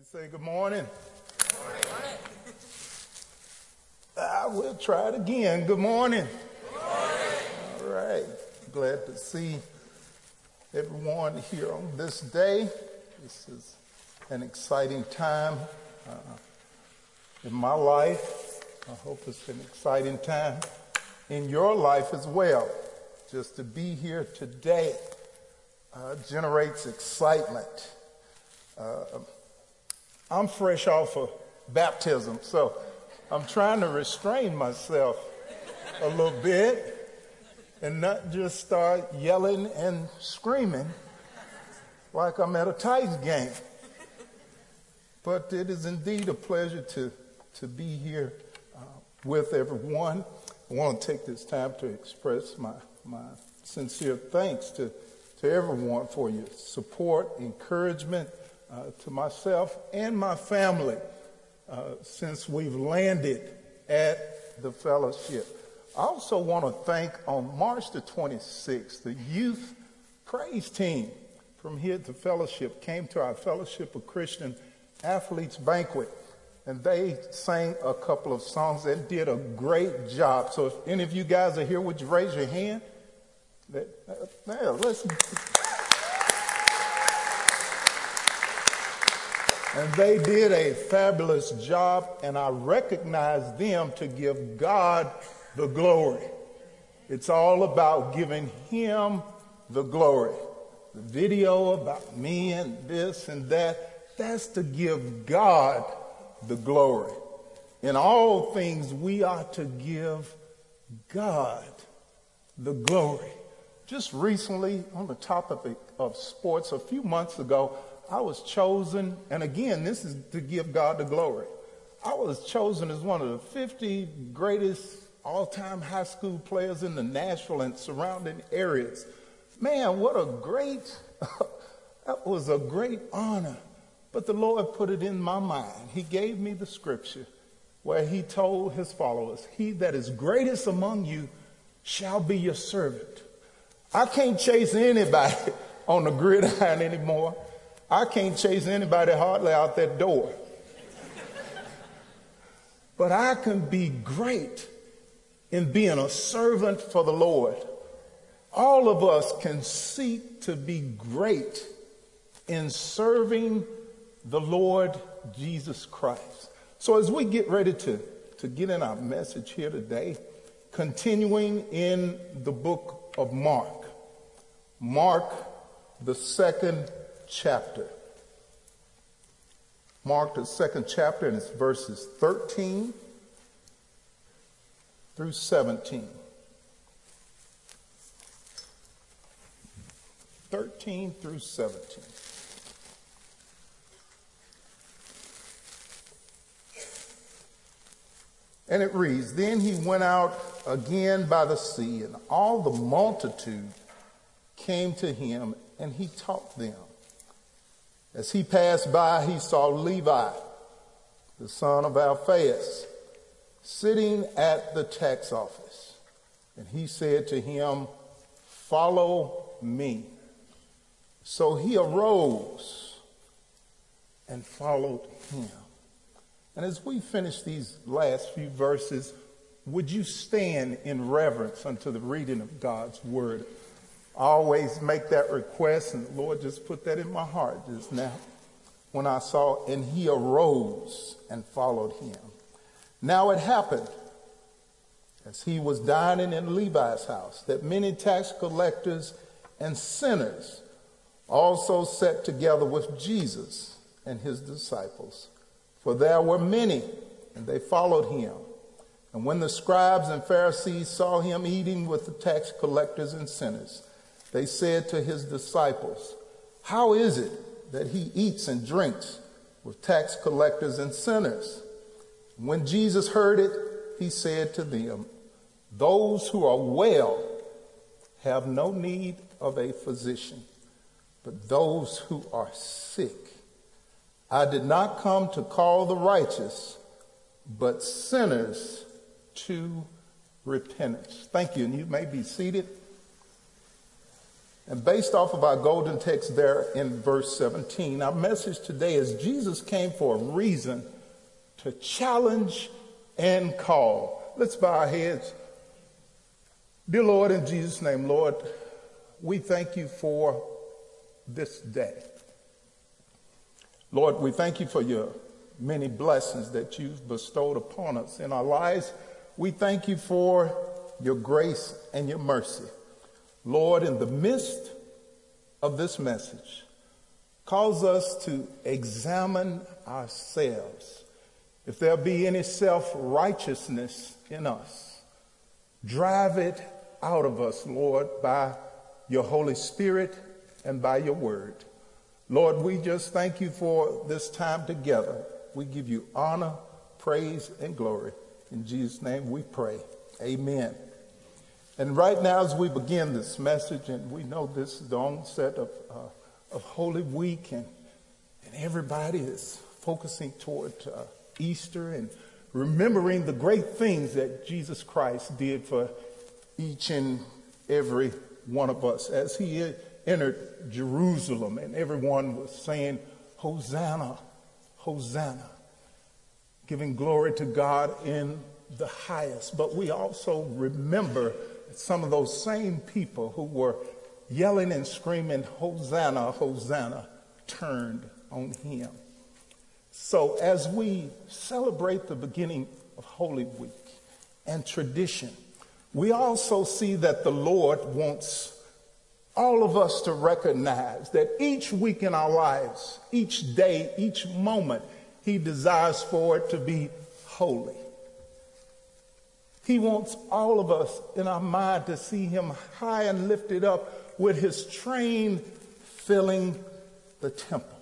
and say good morning. I will try it again. Good morning. Good morning. All right. Glad to see everyone here on this day. This is an exciting time uh, in my life. I hope it's an exciting time in your life as well. Just to be here today uh, generates excitement. Uh, I'm fresh off of baptism, so I'm trying to restrain myself a little bit and not just start yelling and screaming like I'm at a Tigers game. But it is indeed a pleasure to, to be here uh, with everyone. I want to take this time to express my, my sincere thanks to, to everyone for your support, encouragement, uh, to myself and my family uh, since we've landed at the fellowship. I also want to thank on March the 26th, the youth praise team from here at the fellowship came to our Fellowship of Christian Athletes banquet and they sang a couple of songs and did a great job. So if any of you guys are here, would you raise your hand? Yeah, let's And they did a fabulous job, and I recognize them to give God the glory. It's all about giving Him the glory. The video about me and this and that, that's to give God the glory. In all things, we are to give God the glory. Just recently, on the topic of sports, a few months ago, I was chosen, and again, this is to give God the glory. I was chosen as one of the 50 greatest all time high school players in the Nashville and surrounding areas. Man, what a great, that was a great honor. But the Lord put it in my mind. He gave me the scripture where He told His followers, He that is greatest among you shall be your servant. I can't chase anybody on the gridiron anymore. I can't chase anybody hardly out that door. but I can be great in being a servant for the Lord. All of us can seek to be great in serving the Lord Jesus Christ. So as we get ready to, to get in our message here today, continuing in the book of Mark, Mark, the second chapter. Mark, the second chapter, and it's verses 13 through 17. 13 through 17. And it reads Then he went out again by the sea, and all the multitude came to him, and he taught them. As he passed by, he saw Levi, the son of Alphaeus, sitting at the tax office. And he said to him, Follow me. So he arose and followed him. And as we finish these last few verses, would you stand in reverence unto the reading of God's word? I always make that request, and Lord just put that in my heart just now when I saw, and he arose and followed him. Now it happened as he was dining in Levi's house that many tax collectors and sinners also sat together with Jesus and his disciples. For there were many, and they followed him. And when the scribes and Pharisees saw him eating with the tax collectors and sinners, they said to his disciples, How is it that he eats and drinks with tax collectors and sinners? When Jesus heard it, he said to them, Those who are well have no need of a physician, but those who are sick. I did not come to call the righteous, but sinners to repentance. Thank you, and you may be seated. And based off of our golden text there in verse 17, our message today is Jesus came for a reason to challenge and call. Let's bow our heads. Dear Lord, in Jesus' name, Lord, we thank you for this day. Lord, we thank you for your many blessings that you've bestowed upon us in our lives. We thank you for your grace and your mercy. Lord, in the midst of this message, cause us to examine ourselves. If there be any self righteousness in us, drive it out of us, Lord, by your Holy Spirit and by your word. Lord, we just thank you for this time together. We give you honor, praise, and glory. In Jesus' name we pray. Amen. And right now, as we begin this message, and we know this is the onset of, uh, of Holy Week, and, and everybody is focusing toward uh, Easter and remembering the great things that Jesus Christ did for each and every one of us as he entered Jerusalem and everyone was saying, Hosanna, Hosanna, giving glory to God in the highest. But we also remember some of those same people who were yelling and screaming, Hosanna, Hosanna, turned on him. So as we celebrate the beginning of Holy Week and tradition, we also see that the Lord wants all of us to recognize that each week in our lives, each day, each moment, He desires for it to be holy. He wants all of us in our mind to see Him high and lifted up with His train filling the temple.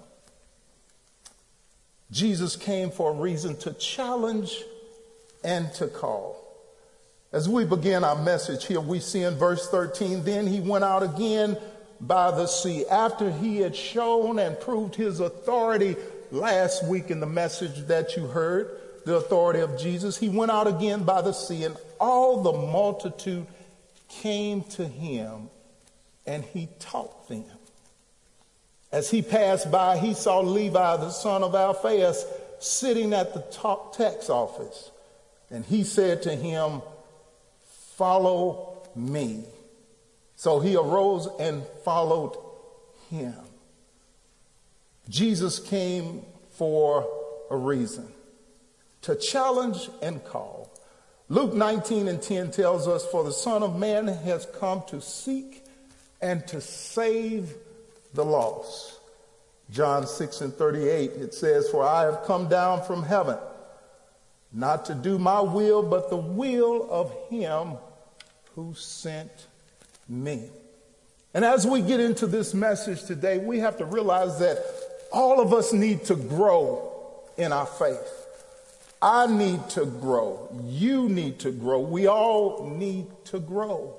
Jesus came for a reason to challenge and to call. As we begin our message here, we see in verse 13, then he went out again by the sea. After he had shown and proved his authority last week in the message that you heard, the authority of Jesus, he went out again by the sea, and all the multitude came to him, and he taught them. As he passed by, he saw Levi, the son of Alphaeus, sitting at the tax office. And he said to him, Follow me. So he arose and followed him. Jesus came for a reason to challenge and call. Luke 19 and 10 tells us, For the Son of Man has come to seek and to save the lost. John 6 and 38, it says, For I have come down from heaven, not to do my will, but the will of him who sent me. And as we get into this message today, we have to realize that all of us need to grow in our faith. I need to grow. You need to grow. We all need to grow.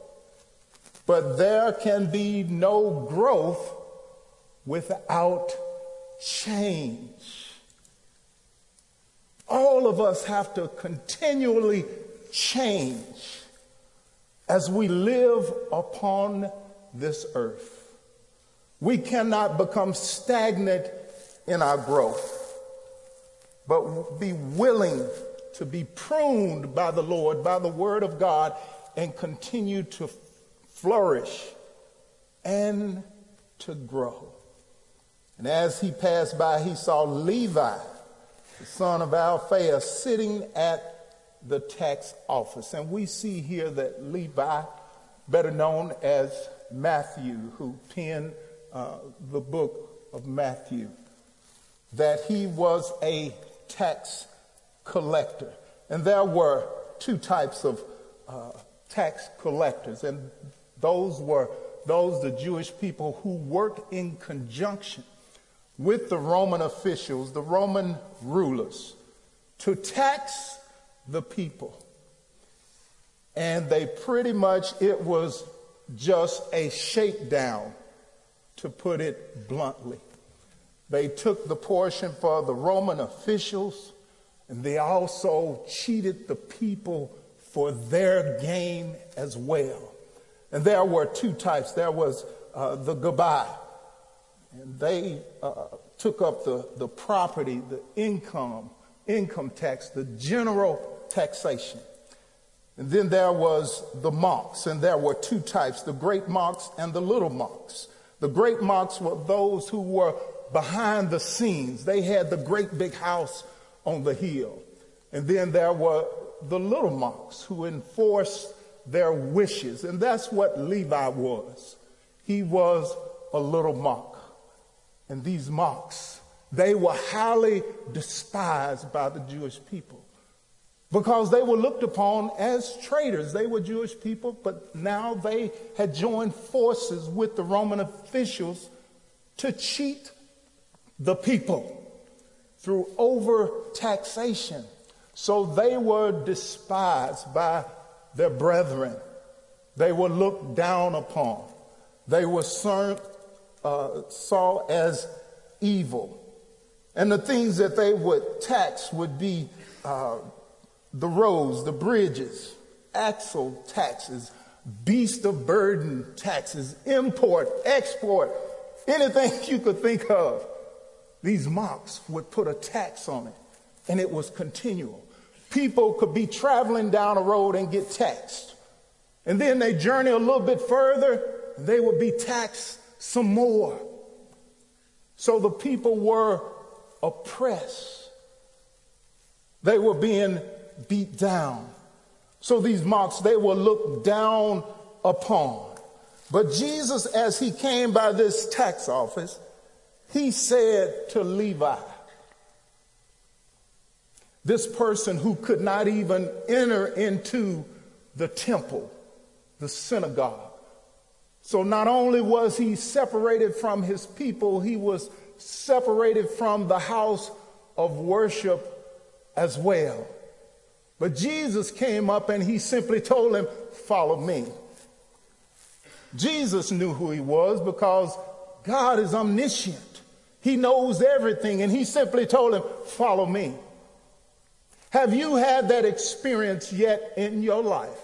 But there can be no growth without change. All of us have to continually change as we live upon this earth. We cannot become stagnant in our growth, but be willing to be pruned by the Lord, by the word of God, and continue to flourish and to grow. And as he passed by, he saw Levi, the son of Alphaeus, sitting at the tax office. And we see here that Levi, better known as Matthew, who penned uh, the book of Matthew, that he was a tax collector. And there were two types of uh, tax collectors, and those were those the Jewish people who worked in conjunction with the Roman officials, the Roman rulers, to tax the people. And they pretty much, it was just a shakedown, to put it bluntly. They took the portion for the Roman officials, and they also cheated the people for their gain as well. And there were two types. There was uh, the Gabai. And they uh, took up the, the property, the income, income tax, the general taxation. And then there was the monks, and there were two types, the great monks and the little monks. The great monks were those who were behind the scenes. They had the great big house on the hill. And then there were the little monks who enforced their wishes. And that's what Levi was. He was a little monk. And these monks, they were highly despised by the Jewish people because they were looked upon as traitors. They were Jewish people, but now they had joined forces with the Roman officials to cheat the people through over taxation. So they were despised by their brethren. They were looked down upon. They were served, uh, saw as evil. And the things that they would tax would be uh, the roads, the bridges, axle taxes, beast of burden taxes, import, export, anything you could think of. These monks would put a tax on it, and it was continual. People could be traveling down a road and get taxed. And then they journey a little bit further, they would be taxed some more. So the people were oppressed. They were being beat down. So these monks, they were looked down upon. But Jesus, as he came by this tax office, he said to Levi, this person who could not even enter into the temple, the synagogue. So not only was he separated from his people, he was separated from the house of worship as well. But Jesus came up and he simply told him, Follow me. Jesus knew who he was because God is omniscient. He knows everything, and he simply told him, Follow me. Have you had that experience yet in your life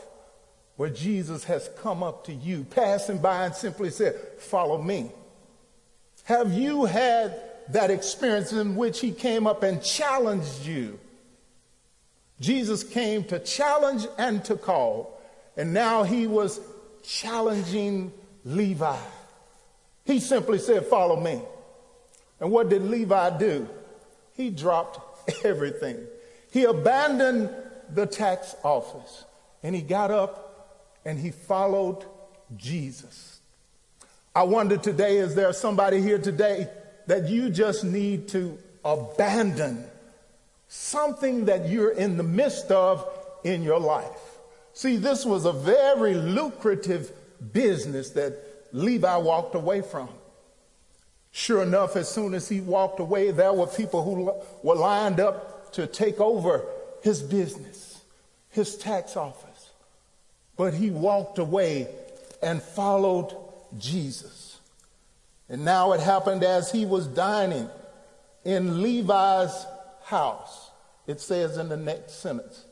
where Jesus has come up to you, passing by, and simply said, Follow me? Have you had that experience in which he came up and challenged you? Jesus came to challenge and to call, and now he was challenging Levi. He simply said, Follow me. And what did Levi do? He dropped everything. He abandoned the tax office and he got up and he followed Jesus. I wonder today, is there somebody here today that you just need to abandon something that you're in the midst of in your life? See, this was a very lucrative business that Levi walked away from. Sure enough, as soon as he walked away, there were people who were lined up to take over his business, his tax office. But he walked away and followed Jesus. And now it happened as he was dining in Levi's house. It says in the next sentence.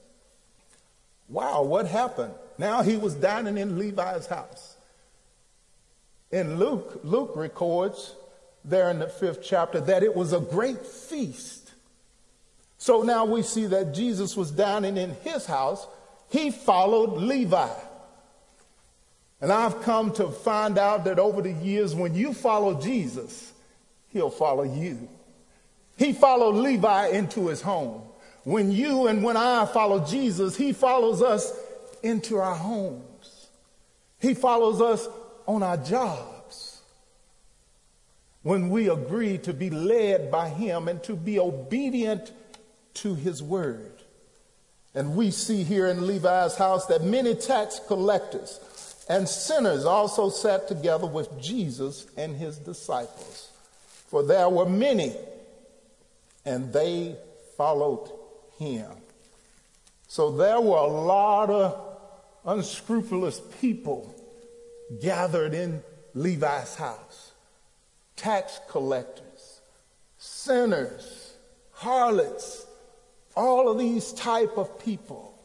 Wow, what happened? Now he was dining in Levi's house. And Luke, Luke records there in the fifth chapter that it was a great feast. So now we see that Jesus was dining in his house. He followed Levi. And I've come to find out that over the years, when you follow Jesus, he'll follow you. He followed Levi into his home. When you and when I follow Jesus, he follows us into our homes. He follows us on our job when we agree to be led by Him and to be obedient to His word. And we see here in Levi's house that many tax collectors and sinners also sat together with Jesus and his disciples. For there were many, and they followed him. So there were a lot of unscrupulous people gathered in Levi's house tax collectors, sinners, harlots, all of these type of people.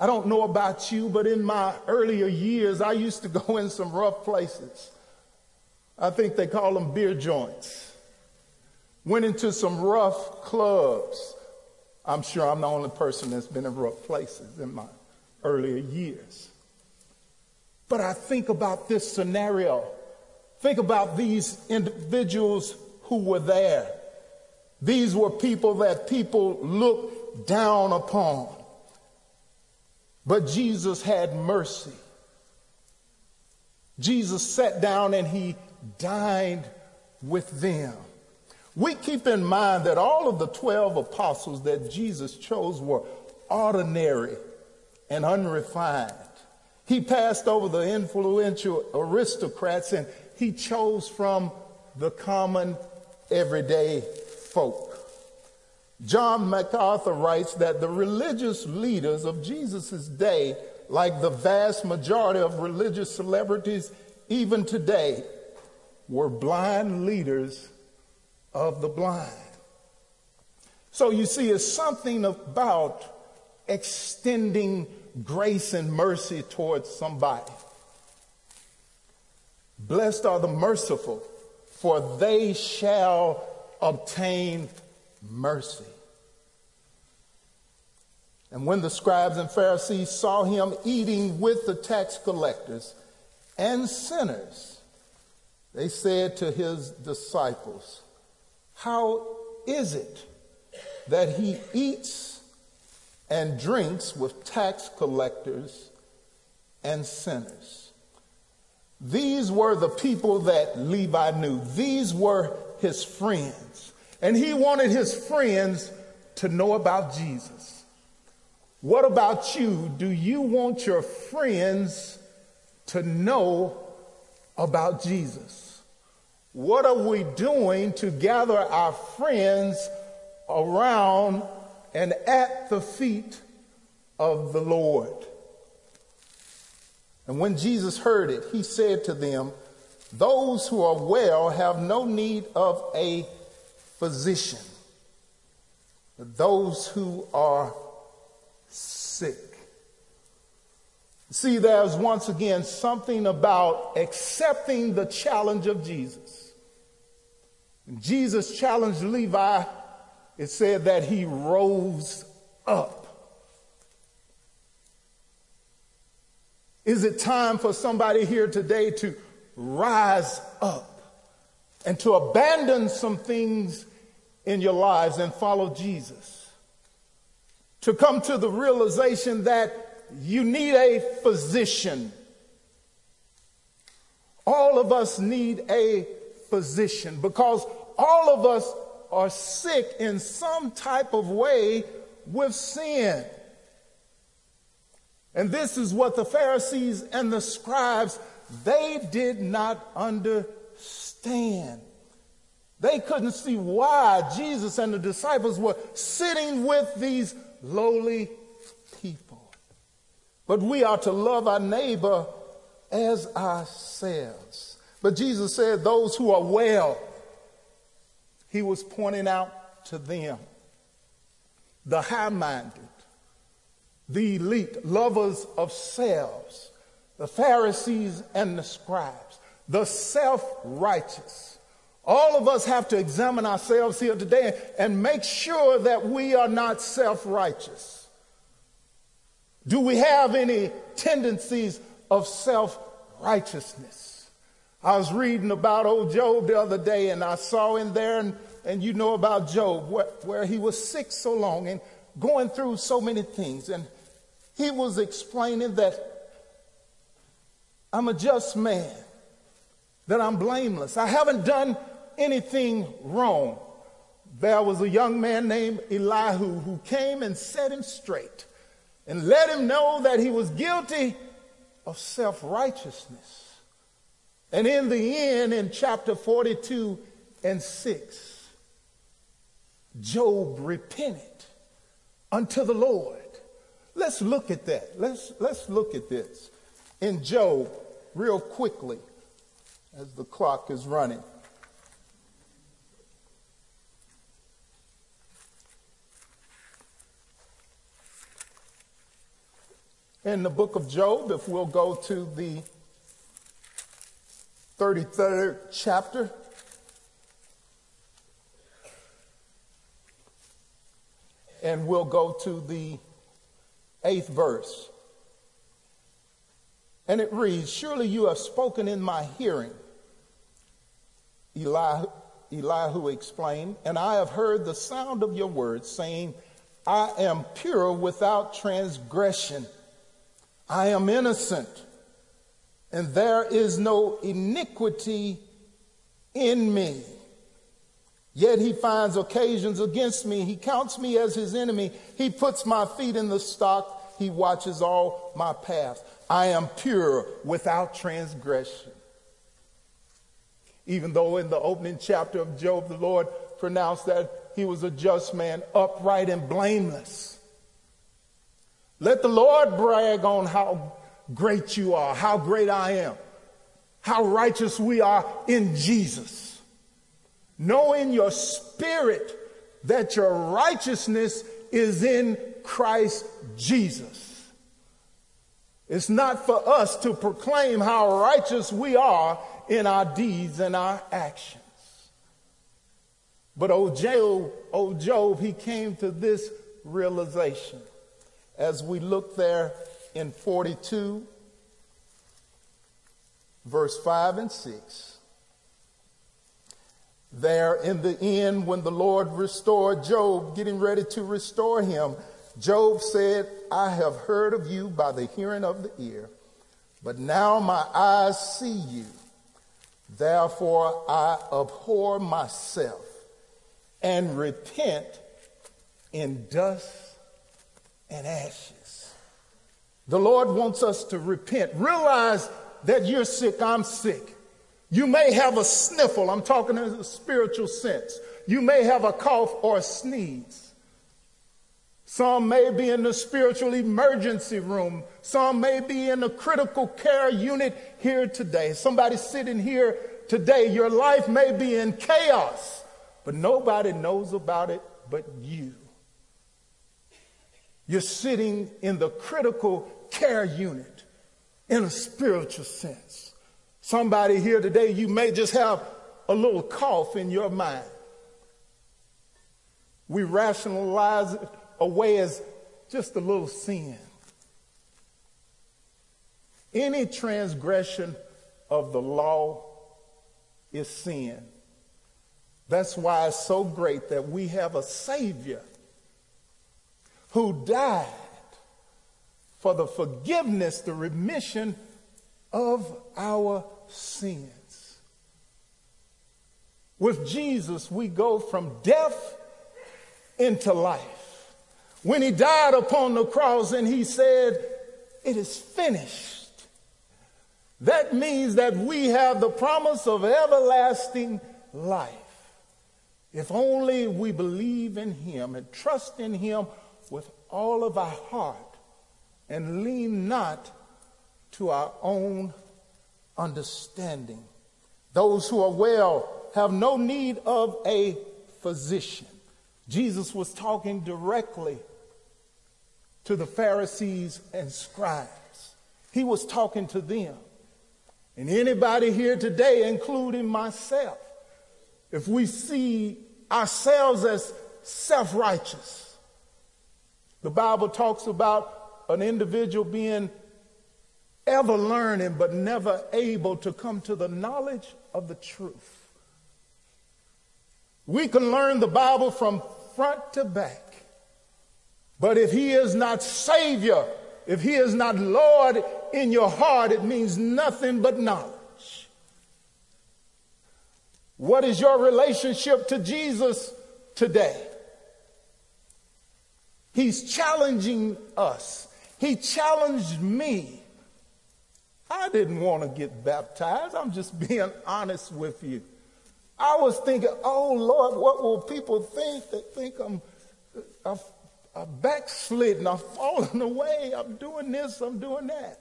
I don't know about you, but in my earlier years, I used to go in some rough places. I think they call them beer joints. Went into some rough clubs. I'm sure I'm the only person that's been in rough places in my earlier years. But I think about this scenario. Think about these individuals who were there. These were people that people looked down upon. But Jesus had mercy. Jesus sat down and he dined with them. We keep in mind that all of the 12 apostles that Jesus chose were ordinary and unrefined. He passed over the influential aristocrats and he chose from the common everyday folk. John MacArthur writes that the religious leaders of Jesus' day, like the vast majority of religious celebrities even today, were blind leaders of the blind. So you see, it's something about extending grace and mercy towards somebody. Blessed are the merciful, for they shall obtain mercy. And when the scribes and Pharisees saw him eating with the tax collectors and sinners, they said to his disciples, How is it that he eats and drinks with tax collectors and sinners? These were the people that Levi knew. These were his friends. And he wanted his friends to know about Jesus. What about you? Do you want your friends to know about Jesus? What are we doing to gather our friends around and at the feet of the Lord? And when Jesus heard it, he said to them, Those who are well have no need of a physician, but those who are sick. See, there's once again something about accepting the challenge of Jesus. When Jesus challenged Levi, it said that he rose up. Is it time for somebody here today to rise up and to abandon some things in your lives and follow Jesus? To come to the realization that you need a physician. All of us need a physician because all of us are sick in some type of way with sin. And this is what the Pharisees and the scribes, they did not understand. They couldn't see why Jesus and the disciples were sitting with these lowly people. But we are to love our neighbor as ourselves. But Jesus said, Those who are well, he was pointing out to them, the high minded, the elite, lovers of selves, the Pharisees and the scribes, the self righteous. All of us have to examine ourselves here today and make sure that we are not self righteous. Do we have any tendencies of self righteousness? I was reading about old Job the other day and I saw in there, and, and you know about Job, where, where he was sick so long and going through so many things. And he was explaining that I'm a just man, that I'm blameless. I haven't done anything wrong. There was a young man named Elihu who came and set him straight and let him know that he was guilty of self righteousness. And in the end, in chapter 42 and 6, Job repented unto the Lord. Let's look at that. Let's, let's look at this in Job real quickly as the clock is running. In the book of Job, if we'll go to the 33rd chapter. And we'll go to the eighth verse. And it reads, Surely you have spoken in my hearing. Elihu, Elihu explained, And I have heard the sound of your words, saying, I am pure without transgression. I am innocent, and there is no iniquity in me. Yet he finds occasions against me. He counts me as his enemy. He puts my feet in the stock. He watches all my paths. I am pure without transgression. Even though in the opening chapter of Job, the Lord pronounced that he was a just man, upright and blameless. Let the Lord brag on how great you are, how great I am, how righteous we are in Jesus. Know in your spirit that your righteousness is in Christ Jesus. It's not for us to proclaim how righteous we are in our deeds and our actions. But old Job, old Job, he came to this realization as we look there in 42, verse 5 and 6. There in the end, when the Lord restored Job, getting ready to restore him, Job said, I have heard of you by the hearing of the ear, but now my eyes see you. Therefore I abhor myself and repent in dust and ashes. The Lord wants us to repent. Realize that you're sick, I'm sick. You may have a sniffle, I'm talking in a spiritual sense. You may have a cough or a sneeze. Some may be in the spiritual emergency room. Some may be in the critical care unit here today. Somebody sitting here today, your life may be in chaos but nobody knows about it but you. You're sitting in the critical care unit in a spiritual sense. Somebody here today, you may just have a little cough in your mind. We rationalize it away as just a little sin. Any transgression of the law is sin. That's why it's so great that we have a Savior who died for the forgiveness, the remission of our sins. With Jesus, we go from death into life. When he died upon the cross and he said, It is finished, that means that we have the promise of everlasting life. If only we believe in Him and trust in Him with all of our heart and lean not to our own understanding. Those who are well have no need of a physician. Jesus was talking directly to the Pharisees and scribes. He was talking to them. And anybody here today, including myself, if we see ourselves as self righteous. The Bible talks about an individual being ever learning but never able to come to the knowledge of the truth. We can learn the Bible from front to back. But if he is not Savior, if he is not Lord in your heart, it means nothing but knowledge. What is your relationship to Jesus today? He's challenging us. He challenged me. I didn't want to get baptized. I'm just being honest with you. I was thinking, oh Lord, what will people think? They think I'm, I'm, I'm backslidden, I'm falling away, I'm doing this, I'm doing that.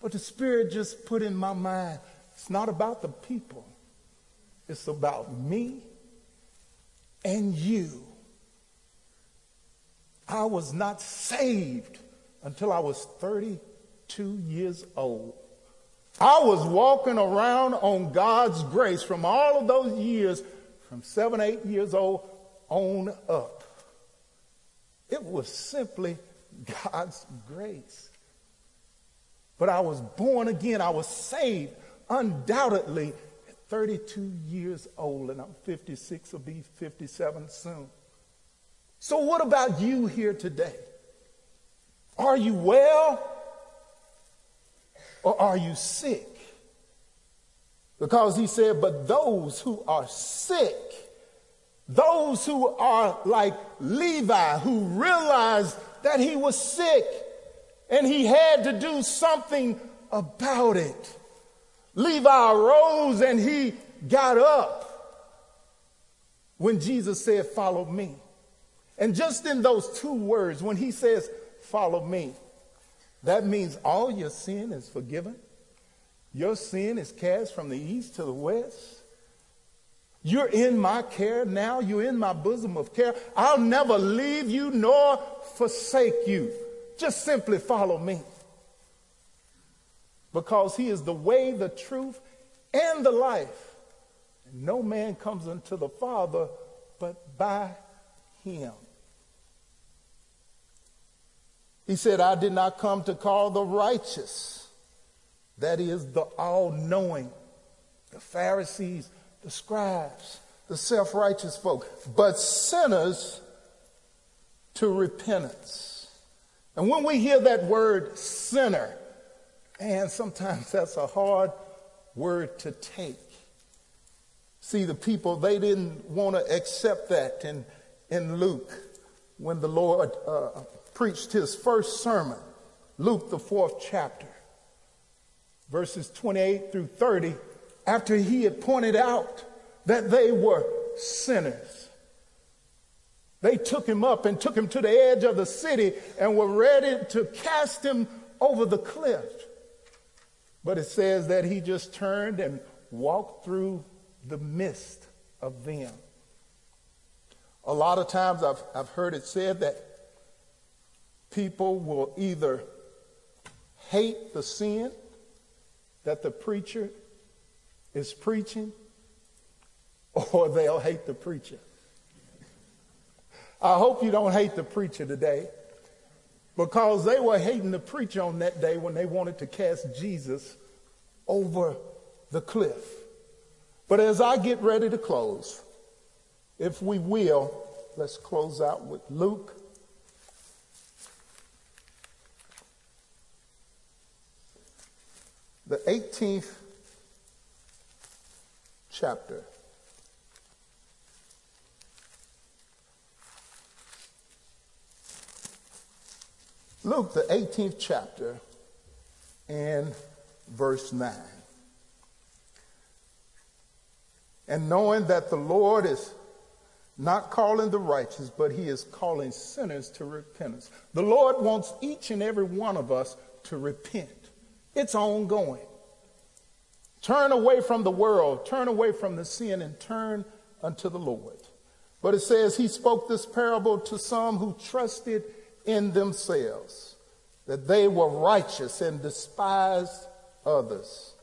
But the Spirit just put in my mind, it's not about the people. It's about me and you. I was not saved until I was 32 years old. I was walking around on God's grace from all of those years, from seven, eight years old on up. It was simply God's grace. But I was born again. I was saved undoubtedly at 32 years old, and I'm 56, will be 57 soon. So, what about you here today? Are you well or are you sick? Because he said, but those who are sick, those who are like Levi, who realized that he was sick and he had to do something about it. Levi arose and he got up when Jesus said, Follow me. And just in those two words, when he says, Follow me, that means all your sin is forgiven. Your sin is cast from the east to the west. You're in my care now. You're in my bosom of care. I'll never leave you nor forsake you. Just simply follow me. Because he is the way, the truth, and the life. No man comes unto the Father but by him. He said, I did not come to call the righteous, that is, the all knowing, the Pharisees, the scribes, the self righteous folk, but sinners to repentance. And when we hear that word sinner, and sometimes that's a hard word to take. See, the people, they didn't want to accept that in, in Luke when the Lord uh, preached his first sermon, Luke, the fourth chapter, verses 28 through 30, after he had pointed out that they were sinners. They took him up and took him to the edge of the city and were ready to cast him over the cliff. But it says that he just turned and walked through the midst of them. A lot of times I've, I've heard it said that people will either hate the sin that the preacher is preaching or they'll hate the preacher. I hope you don't hate the preacher today because they were hating the preacher on that day when they wanted to cast Jesus over the cliff. But as I get ready to close, if we will, let's close out with Luke the 18th chapter. Luke, the 18th chapter, and verse 9. And knowing that the Lord is not calling the righteous, but he is calling sinners to repentance. The Lord wants each and every one of us to repent. It's ongoing. Turn away from the world, turn away from the sin, and turn unto the Lord. But it says he spoke this parable to some who trusted in themselves that they were righteous and despised others.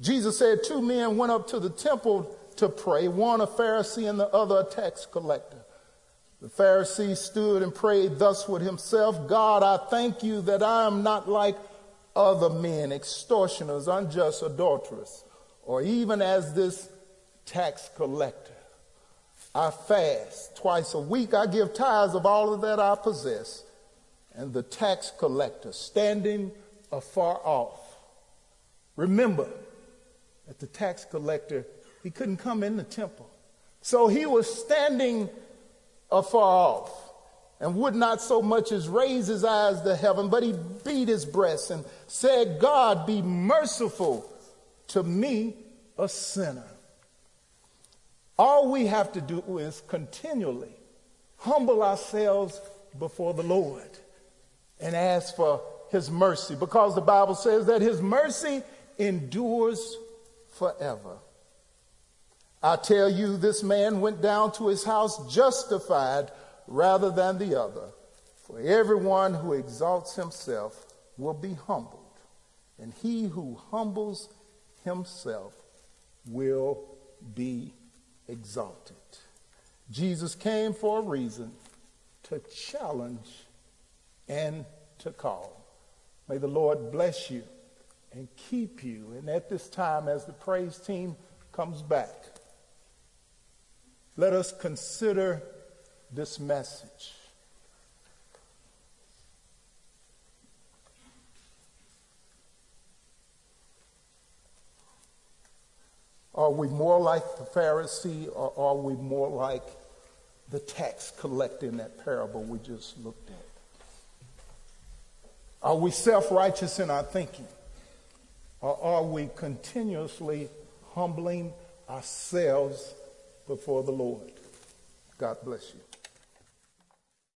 Jesus said two men went up to the temple to pray, one a Pharisee and the other a tax collector. The Pharisee stood and prayed thus with himself God, I thank you that I am not like other men, extortioners, unjust, adulterers, or even as this tax collector. I fast twice a week. I give tithes of all of that I possess. And the tax collector standing afar off. Remember that the tax collector, he couldn't come in the temple. So he was standing afar off and would not so much as raise his eyes to heaven, but he beat his breast and said, God, be merciful to me, a sinner. All we have to do is continually humble ourselves before the Lord and ask for his mercy because the Bible says that his mercy endures forever. I tell you, this man went down to his house justified rather than the other. For everyone who exalts himself will be humbled, and he who humbles himself will be exalted. Jesus came for a reason to challenge and to call. May the Lord bless you and keep you. And at this time, as the praise team comes back, let us consider this message. Are we more like the Pharisee or are we more like the tax collector in that parable we just looked at? Are we self righteous in our thinking? Or are we continuously humbling ourselves before the Lord? God bless you.